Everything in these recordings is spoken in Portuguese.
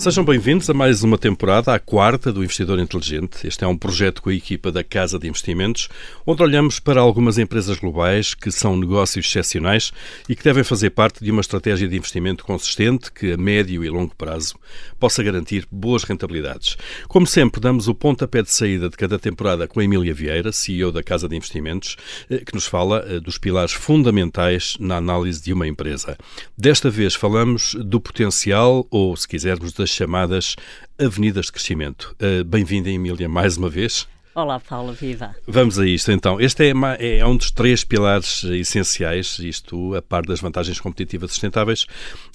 Sejam bem-vindos a mais uma temporada, a quarta do Investidor Inteligente. Este é um projeto com a equipa da Casa de Investimentos, onde olhamos para algumas empresas globais que são negócios excepcionais e que devem fazer parte de uma estratégia de investimento consistente que, a médio e longo prazo, possa garantir boas rentabilidades. Como sempre, damos o pontapé de saída de cada temporada com a Emília Vieira, CEO da Casa de Investimentos, eh, que nos fala eh, dos pilares fundamentais na análise de uma empresa. Desta vez falamos do potencial, ou, se quisermos, das chamadas avenidas de crescimento. Uh, Bem-vinda, Emília, mais uma vez. Olá, Paulo, viva. Vamos a isto então. Este é, é, um dos três pilares essenciais, isto a par das vantagens competitivas sustentáveis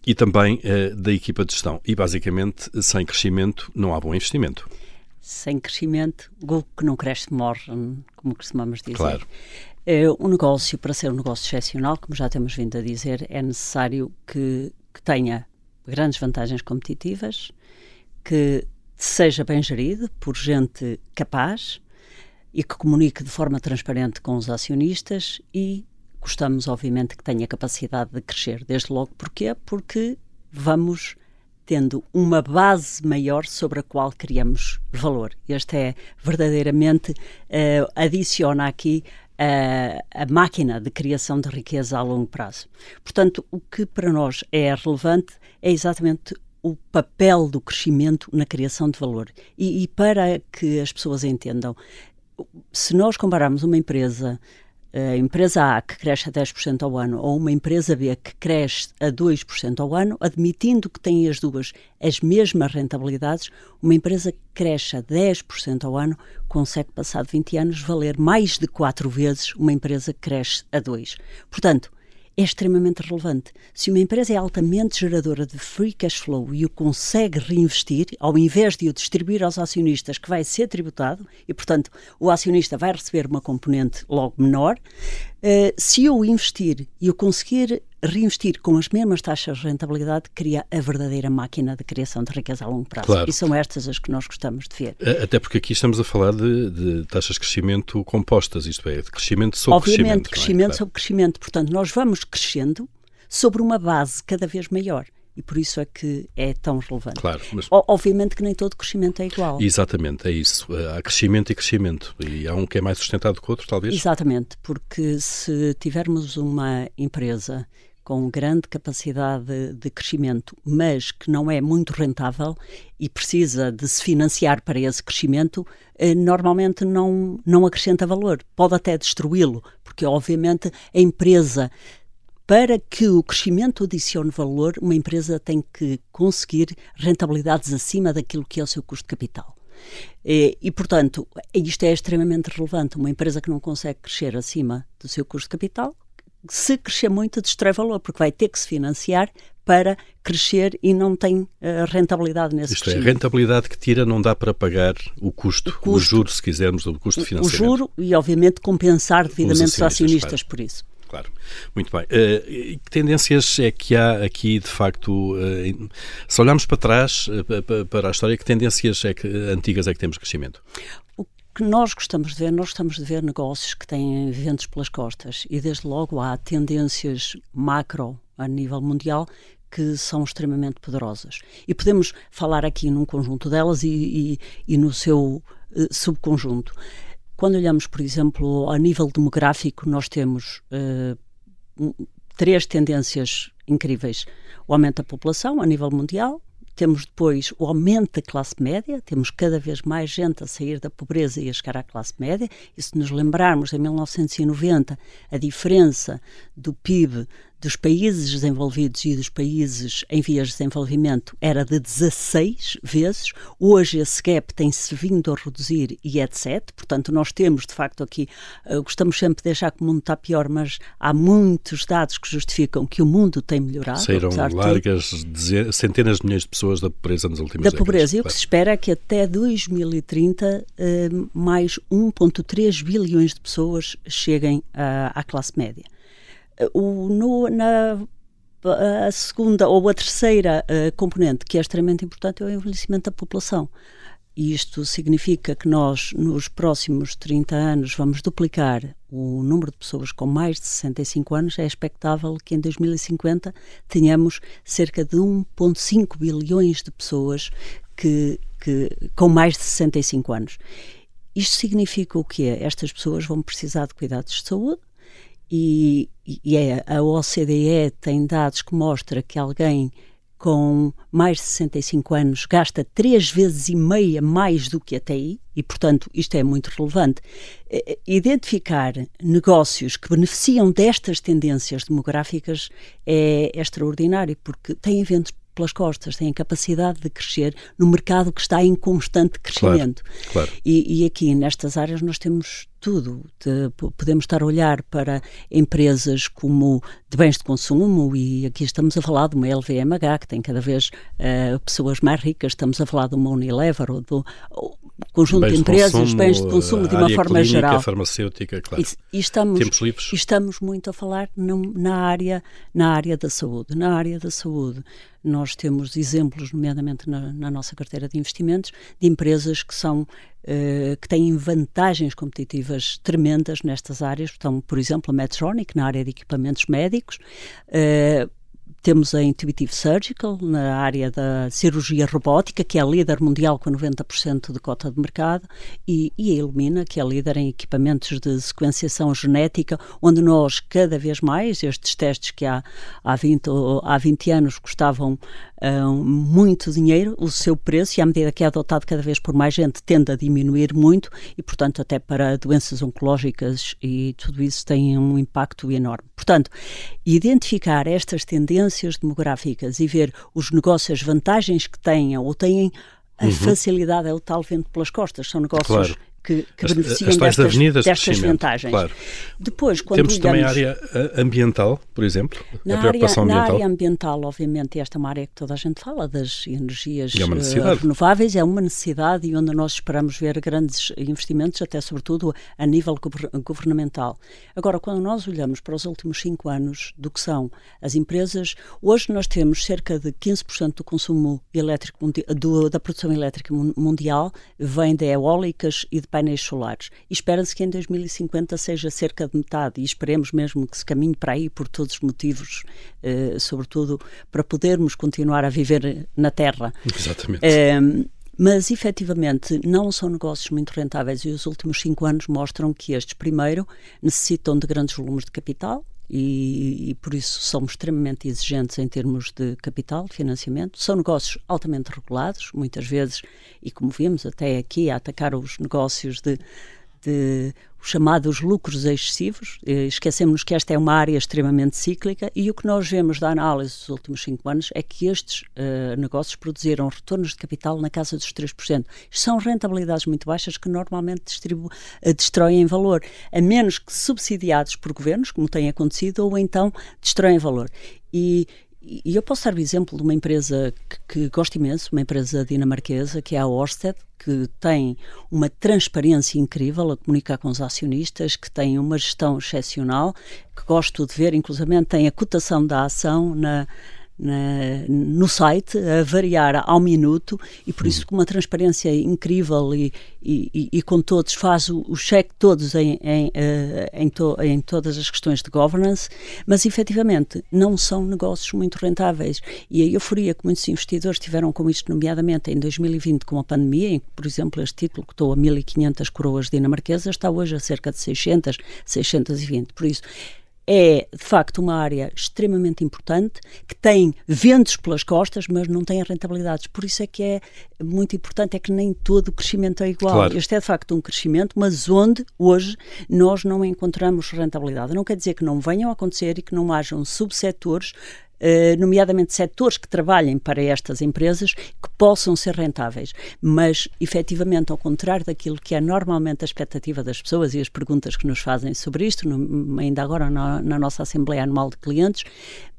e também uh, da equipa de gestão. E basicamente, sem crescimento não há bom investimento. Sem crescimento, o que não cresce morre, como costumamos dizer. Claro. Uh, um negócio, para ser um negócio excepcional, como já temos vindo a dizer, é necessário que, que tenha grandes vantagens competitivas, que seja bem gerido por gente capaz e que comunique de forma transparente com os acionistas e gostamos, obviamente, que tenha capacidade de crescer. Desde logo, porquê? Porque vamos tendo uma base maior sobre a qual criamos valor. Este é verdadeiramente, uh, adiciona aqui a, a, máquina de criação de riqueza a longo prazo. Portanto, o que para nós é relevante é exatamente o papel do crescimento na criação de valor. E, e para que as pessoas entendam, se nós compararmos uma empresa a empresa A que cresce a 10% ao ano ou uma empresa B que cresce a 2% ao ano, admitindo que têm as duas as mesmas rentabilidades, uma empresa que cresce a 10% ao ano consegue, passado 20 anos, valer mais de 4 vezes uma empresa que cresce a 2%. Portanto, é extremamente relevante. Se uma empresa é altamente geradora de free cash flow e o consegue reinvestir, ao invés de o distribuir aos acionistas, que vai ser tributado, e portanto o acionista vai receber uma componente logo menor, uh, se eu investir e eu conseguir reinvestir com as mesmas taxas de rentabilidade cria a verdadeira máquina de criação de riqueza a longo prazo. Claro. E são estas as que nós gostamos de ver. Até porque aqui estamos a falar de, de taxas de crescimento compostas, isto é, de crescimento sobre Obviamente, crescimento. Obviamente, crescimento é? sobre crescimento. Portanto, nós vamos crescendo sobre uma base cada vez maior e por isso é que é tão relevante. Claro, mas... Obviamente que nem todo crescimento é igual. Exatamente, é isso. Há crescimento e crescimento. E há um que é mais sustentado que o outro, talvez? Exatamente, porque se tivermos uma empresa com grande capacidade de crescimento, mas que não é muito rentável e precisa de se financiar para esse crescimento, eh, normalmente não, não acrescenta valor. Pode até destruí-lo, porque obviamente a empresa para que o crescimento adicione valor, uma empresa tem que conseguir rentabilidades acima daquilo que é o seu custo de capital. E, e, portanto, isto é extremamente relevante. Uma empresa que não consegue crescer acima do seu custo de capital se crescer muito, destrói valor, porque vai ter que se financiar para crescer e não tem uh, rentabilidade nesse Isto é, a rentabilidade que tira não dá para pagar o custo, o, custo, o juro, se quisermos, o custo de financiamento. O juro e, obviamente, compensar devidamente os acionistas, os acionistas por isso. Claro, muito bem. Uh, que tendências é que há aqui, de facto, uh, se olharmos para trás, para a história, que tendências é que, antigas é que temos crescimento? O que nós gostamos de ver, nós gostamos de ver negócios que têm ventos pelas costas e desde logo há tendências macro a nível mundial que são extremamente poderosas. E podemos falar aqui num conjunto delas e, e, e no seu uh, subconjunto. Quando olhamos, por exemplo, a nível demográfico, nós temos uh, três tendências incríveis: o aumento da população a nível mundial, temos depois o aumento da classe média, temos cada vez mais gente a sair da pobreza e a chegar à classe média. E se nos lembrarmos, em 1990, a diferença do PIB dos países desenvolvidos e dos países em vias de desenvolvimento era de 16 vezes. Hoje esse gap tem-se vindo a reduzir e é de 7. Portanto, nós temos, de facto, aqui, uh, gostamos sempre de deixar que o mundo está pior, mas há muitos dados que justificam que o mundo tem melhorado. Saíram largas de centenas de milhões de pessoas da pobreza nas últimas Da décadas, pobreza. E o que se espera é que até 2030 uh, mais 1,3 bilhões de pessoas cheguem uh, à classe média o, no, na a segunda ou a terceira uh, componente que é extremamente importante é o envelhecimento da população. E isto significa que nós, nos próximos 30 anos, vamos duplicar o número de pessoas com mais de 65 anos, é expectável que em 2050 tenhamos cerca de 1,5 bilhões de pessoas que, que, com mais de 65 anos. Isto significa o quê? Estas pessoas vão precisar de cuidados de saúde e, e é, a OCDE tem dados que mostram que alguém com mais de 65 anos gasta três vezes e meia mais do que a TI, e portanto isto é muito relevante. Identificar negócios que beneficiam destas tendências demográficas é, é extraordinário, porque tem eventos pelas costas, têm capacidade de crescer no mercado que está em constante crescimento. Claro, claro. E, e, aqui nestas áreas nós temos tudo. De, podemos estar a olhar para empresas como de bens de consumo e aqui estamos a falar de uma LVMH que tem cada vez uh, pessoas mais ricas, estamos a falar de uma Unilever ou do conjunto bens de empresas, consumo, bens de consumo de uma forma clínica, geral. farmacêutica, claro. E, e estamos, Tempos livres. estamos muito a falar na área, na área da saúde. Na área da saúde nós temos exemplos, nomeadamente na, na nossa carteira de investimentos, de empresas que são Uh, que têm vantagens competitivas tremendas nestas áreas. Estão, por exemplo, a Medtronic, na área de equipamentos médicos, uh, temos a Intuitive Surgical, na área da cirurgia robótica, que é líder mundial com 90% de cota de mercado, e, e, a Illumina, que é líder em equipamentos de sequenciação genética, onde nós, cada vez mais, estes testes que há, há, 20, há 20 anos custavam uh, muito dinheiro, o seu preço, e à medida que é adotado cada vez por mais gente, tende a diminuir muito, e, portanto, até para doenças oncológicas e tudo isso tem um impacto enorme. Portanto, identificar estas tendências tendências demográficas e ver os negócios, as vantagens que têm ou têm a uhum. facilidade é o tal vento pelas costas. São negócios claro que, que beneficiam as destas, avenidas destas vantagens. Claro. Depois, quando Temos olhamos, também a área eh, ambiental, por exemplo, na área, ambiental. Na área ambiental, obviamente, esta é uma área que toda a gente fala, das energias é uh, renováveis, é uma necessidade e onde nós esperamos ver grandes investimentos, até sobretudo a nível governamental. Agora, quando nós olhamos para os últimos cinco anos do que são as empresas, hoje nós temos cerca de 15% do consumo elétrico, do, da produção elétrica mundial vem de eólicas e de painéis solares. E espera-se que em 2050 seja cerca de metade, e esperemos mesmo que se caminhe para aí por todos os motivos, eh, sobretudo para podermos continuar a viver na Terra. Exatamente. Eh, mas efetivamente não são negócios muito rentáveis e os últimos cinco anos mostram que estes, primeiro, necessitam de grandes volumes de capital, e, e, por isso somos extremamente exigentes em termos de capital, de financiamento. São negócios altamente regulados, muitas vezes, e como vimos até aqui, a atacar os negócios de, de os chamados lucros excessivos. Eh, esquecemos que esta é uma área extremamente cíclica e o que nós vemos da análise dos últimos cinco anos é que estes uh, negócios produziram retornos de capital na casa dos 3%. São rentabilidades muito baixas que normalmente uh, destroem valor, a menos que subsidiados por governos, como tem acontecido, ou então destroem valor. E, e eu posso dar o exemplo de uma empresa que, que, gosto imenso, uma empresa dinamarquesa, que é a Orsted, que tem uma transparência incrível a comunicar com os acionistas, que tem uma gestão excepcional, que gosto de ver, inclusive tem a cotação da ação na, na, no site, a variar ao minuto, e por isso com uma transparência incrível e, e, e com todos, faz o, o cheque todos em, em, uh, em, to, em, todas as questões de governance, mas efetivamente não são negócios muito rentáveis. E a euforia que muitos investidores tiveram com isto, nomeadamente em 2020, com a pandemia, em que, por exemplo, este título que estou a 1.500 coroas dinamarquesas, está hoje a cerca de 600, 620. Por isso, é de facto uma área extremamente importante que tem ventos pelas costas, mas não tem rentabilidades. Por isso é que é muito importante é que nem todo o crescimento é igual. Claro. Este é de facto um crescimento, mas onde hoje nós não encontramos rentabilidade. Não quer dizer que não venham a acontecer e que não hajam subsetores Uh, nomeadamente setores que trabalhem para estas empresas, que possam ser rentáveis. Mas, efetivamente, ao contrário daquilo que é normalmente a expectativa das pessoas e as perguntas que nos fazem sobre isto, no, ainda agora na, na, nossa Assembleia Anual de Clientes,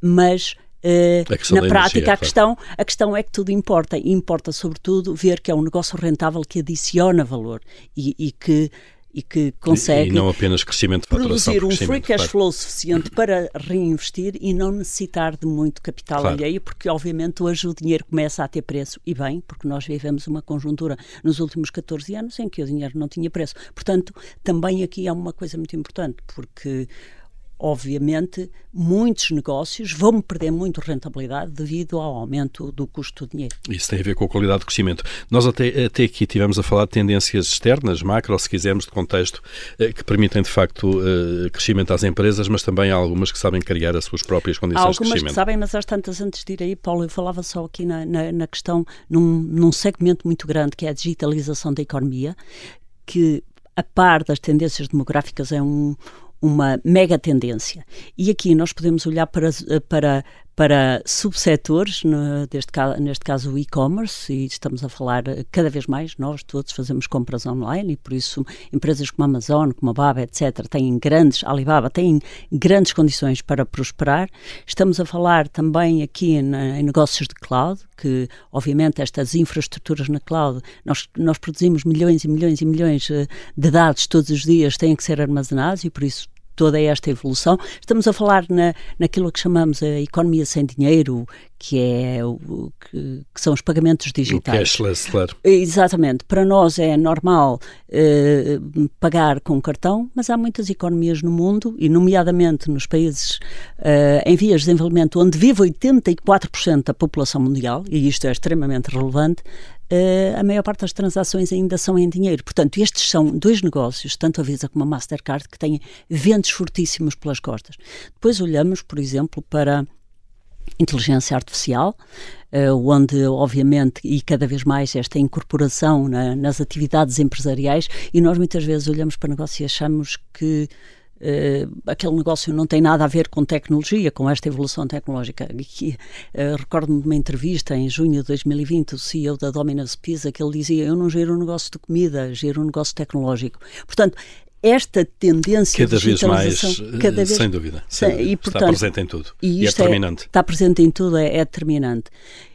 mas. Uh, na prática, energia, a, questão, a questão é que tudo importa. Importa, sobretudo, ver que é um negócio rentável que adiciona valor e, e que e que consegue e, não apenas crescimento de produzir um free cash flow suficiente para reinvestir e não necessitar de muito capital claro. alheio, porque obviamente hoje o dinheiro começa a ter preço e bem, porque nós vivemos uma conjuntura nos últimos 14 anos em que o dinheiro não tinha preço. Portanto, também aqui há uma coisa muito importante, porque obviamente, muitos negócios vão perder muito rentabilidade devido ao aumento do custo do dinheiro. Isso tem a ver com a qualidade de crescimento. Nós até, até aqui tivemos a falar de tendências externas, macro, se quisermos, de contexto, eh, que permitem, de facto, eh, crescimento às empresas, mas também há algumas que sabem criar as suas próprias condições há de crescimento. Algumas que sabem, mas às tantas, antes de ir aí, Paulo, eu falava só aqui na, na, na questão, num, num segmento muito grande, que é a digitalização da economia, que a par das tendências demográficas é um, uma mega tendência. E aqui nós podemos olhar para, para, para subsetores, neste caso, o e-commerce, e estamos a falar cada vez mais, nós todos fazemos compras online e por isso empresas como a Amazon, como a Baba, etc., têm grandes, Alibaba, têm grandes condições para prosperar. Estamos a falar também aqui na, em negócios de cloud, que obviamente estas infraestruturas na cloud, nós, nós produzimos milhões e milhões e milhões eh, de dados todos os dias, têm que ser armazenados e por isso toda esta evolução. Estamos a falar na, naquilo que chamamos a economia sem dinheiro, que é o que, que são os pagamentos digitais. O cashless, claro. Exatamente. Para nós é normal eh, pagar com cartão, mas há muitas economias no mundo, e nomeadamente nos países eh, em vias de desenvolvimento, onde vive 84% da população mundial, e isto é extremamente relevante, Uh, a maior parte das transações ainda são em dinheiro. Portanto, estes são dois negócios, tanto a Visa como a Mastercard, que têm ventos fortíssimos pelas costas. Depois olhamos, por exemplo, para inteligência artificial, uh, onde, obviamente, e cada vez mais esta incorporação na, nas atividades empresariais, e nós muitas vezes olhamos para negócios e achamos que Uh, aquele negócio não tem nada a ver com tecnologia, com esta evolução tecnológica. Uh, Recordo-me de uma entrevista em junho de 2020, o CEO da Domino's Pizza, que ele dizia: Eu não gero um negócio de comida, gero um negócio tecnológico. Portanto, esta tendência cada de vez mais, cada vez, sem dúvida, sem dúvida. E, portanto, está presente em tudo e, e é determinante. É, está presente em tudo, é, é determinante.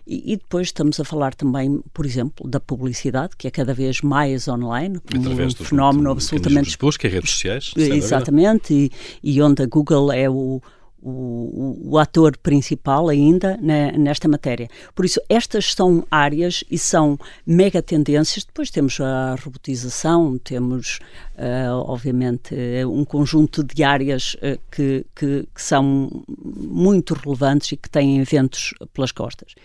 E, e, depois estamos a falar também, por exemplo, da publicidade, que é cada vez mais online, Através um fenómeno absolutamente... de busca, redes sociais. Exatamente, e, e onde a Google é o o, o, ator principal ainda na, nesta matéria. Por isso, estas são áreas e são mega tendências. Depois temos a robotização, temos, uh, obviamente, um conjunto de áreas uh, que, que, que, são muito relevantes e que têm eventos pelas costas.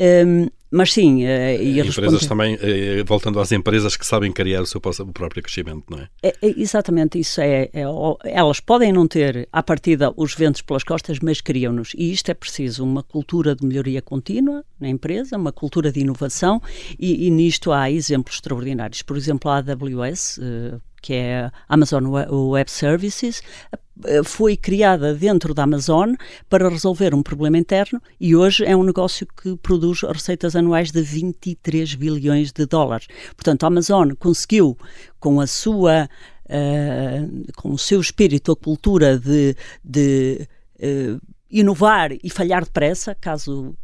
Um, mas sim, uh, e empresas também, uh, voltando às empresas que sabem criar o seu o próprio crescimento, não é? é, é exatamente, isso é, é, Elas podem não ter, à partida, os ventos pelas costas, mas criam-nos. E isto é preciso uma cultura de melhoria contínua na empresa, uma cultura de inovação, e, e nisto há exemplos extraordinários. Por exemplo, a AWS. Uh, que é a Amazon Web Services, eh, foi criada dentro da Amazon para resolver um problema interno e hoje é um negócio que produz receitas anuais de 23 bilhões de dólares. Portanto, a Amazon conseguiu, com a sua, uh, com o seu espírito, a cultura de, de uh, inovar e falhar depressa, caso eh,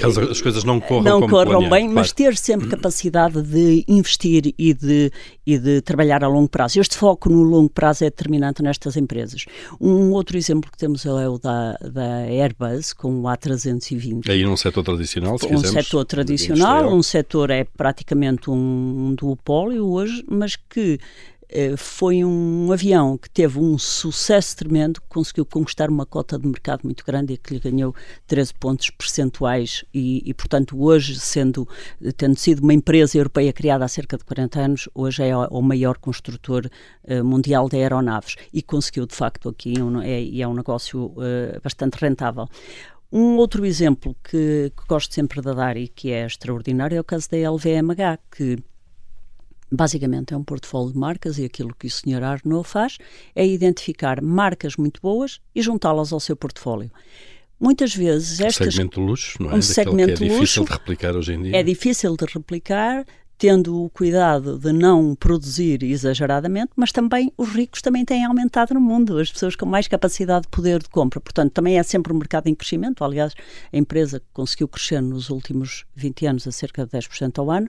caso as coisas não corram, não corram bem, claro. mas ter sempre capacidade de investir e de, e de trabalhar a longo prazo. Este foco no longo prazo é determinante nestas empresas. Um outro exemplo que temos é o da, da Airbus, com o A320. Aí num setor tradicional, se Um quisermos, setor tradicional, um setor é praticamente um, um duopólio hoje, mas que eh, foi um avião que teve um sucesso tremendo, conseguiu conquistar uma cota de mercado muito grande e que lhe ganhou 13 pontos percentuais e, e, portanto, hoje, sendo, tendo sido uma empresa europeia criada há cerca de 40 anos, hoje é o maior construtor uh, mundial de aeronaves e conseguiu, de facto, aqui, um, é, é um negócio uh, bastante rentável. Um outro exemplo que, que, gosto sempre de dar e que é extraordinário é o caso da LVMH, que basicamente é um portfólio de marcas e aquilo que o Sr. Arnaud faz é identificar marcas muito boas e juntá-las ao seu portfólio. Muitas vezes estas... Um segmento luxo, não é? Um segmento que é difícil luxo, de replicar hoje em dia. É difícil de replicar, tendo o cuidado de não produzir exageradamente, mas também os ricos também têm aumentado no mundo, as pessoas com mais capacidade de poder de compra. Portanto, também é sempre um mercado em crescimento. Aliás, a empresa conseguiu crescer nos últimos 20 anos a cerca de 10% ao ano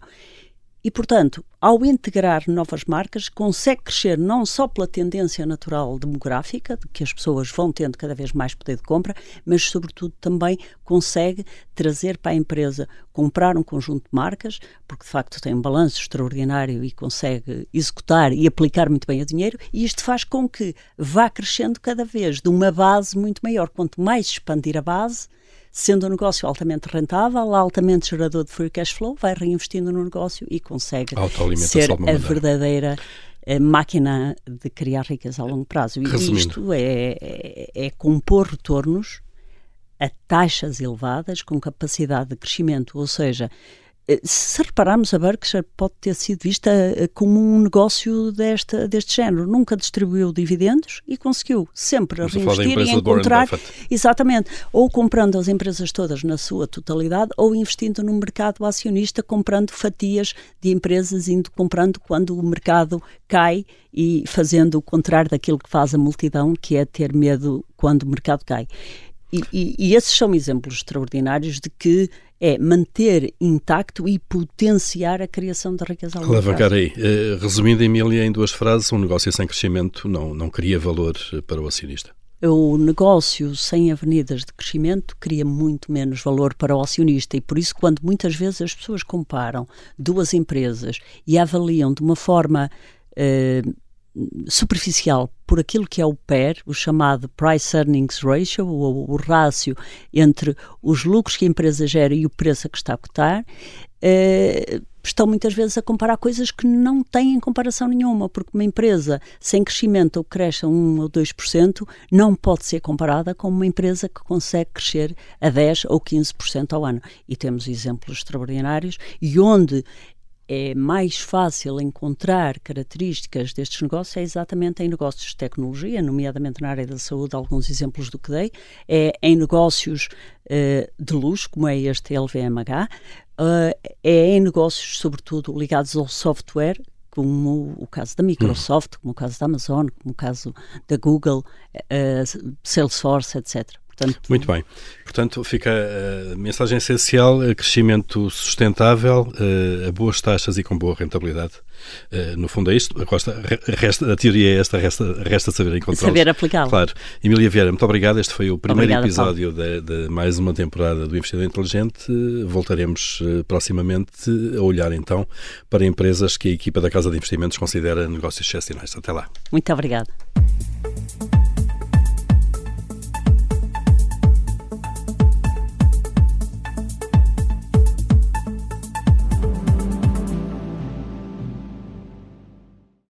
e, portanto, ao integrar novas marcas, consegue crescer não só pela tendência natural demográfica, de que as pessoas vão tendo cada vez mais poder de compra, mas, sobretudo, também consegue trazer para a empresa comprar um conjunto de marcas, porque de facto tem um balanço extraordinário e consegue executar e aplicar muito bem o dinheiro, e isto faz com que vá crescendo cada vez de uma base muito maior. Quanto mais expandir a base, sendo um negócio altamente rentável, altamente gerador de free cash flow, vai reinvestindo no negócio e consegue ser a verdadeira a máquina de criar riqueza a longo prazo. E Resumindo. isto é, é, é compor retornos a taxas elevadas com capacidade de crescimento, ou seja, eh, se repararmos, a Berkshire pode ter sido vista eh, como um negócio desta, deste género. Nunca distribuiu dividendos e conseguiu sempre Estamos reinvestir e encontrar. Exatamente. Ou comprando as empresas todas na sua totalidade, ou investindo no mercado acionista, comprando fatias de empresas, indo comprando quando o mercado cai e fazendo o contrário daquilo que faz a multidão, que é ter medo quando o mercado cai. E, e, e, esses são exemplos extraordinários de que é manter intacto e potenciar a criação da riqueza ao Leva aí. Uh, resumindo, Emília, em duas frases, um negócio sem crescimento não, não cria valor eh, para o acionista. O negócio sem avenidas de crescimento cria muito menos valor para o acionista e por isso quando muitas vezes as pessoas comparam duas empresas e avaliam de uma forma uh, superficial por aquilo que é o PER, o chamado Price Earnings Ratio, ou o rácio entre os lucros que a empresa gera e o preço a que está a cotar, eh, estão muitas vezes a comparar coisas que não têm comparação nenhuma, porque uma empresa sem crescimento ou cresce a 1 ou 2% não pode ser comparada com uma empresa que consegue crescer a 10 ou 15% ao ano. E temos exemplos extraordinários e onde é mais fácil encontrar características destes negócios é exatamente em negócios de tecnologia, nomeadamente na área da saúde, alguns exemplos do que dei, é em negócios uh, de luxo, como é este LVMH, uh, é em negócios, sobretudo, ligados ao software, como o caso da Microsoft, como o caso da Amazon, como o caso da Google, uh, Salesforce, etc. Portanto, Muito bem. Portanto, fica a mensagem essencial: crescimento sustentável, eh, a boas taxas e com boa rentabilidade. Eh, no fundo é isto. A, resta, a teoria é esta, resta, resta saber encontrar. Saber aplicá-la. Claro. Emília Vieira, muito obrigado. Este foi o primeiro Obrigada, episódio de, de, mais uma temporada do Investidor Inteligente. Voltaremos eh, proximamente a olhar então para empresas que a equipa da Casa de Investimentos considera negócios excepcionais. Até lá. Muito obrigada.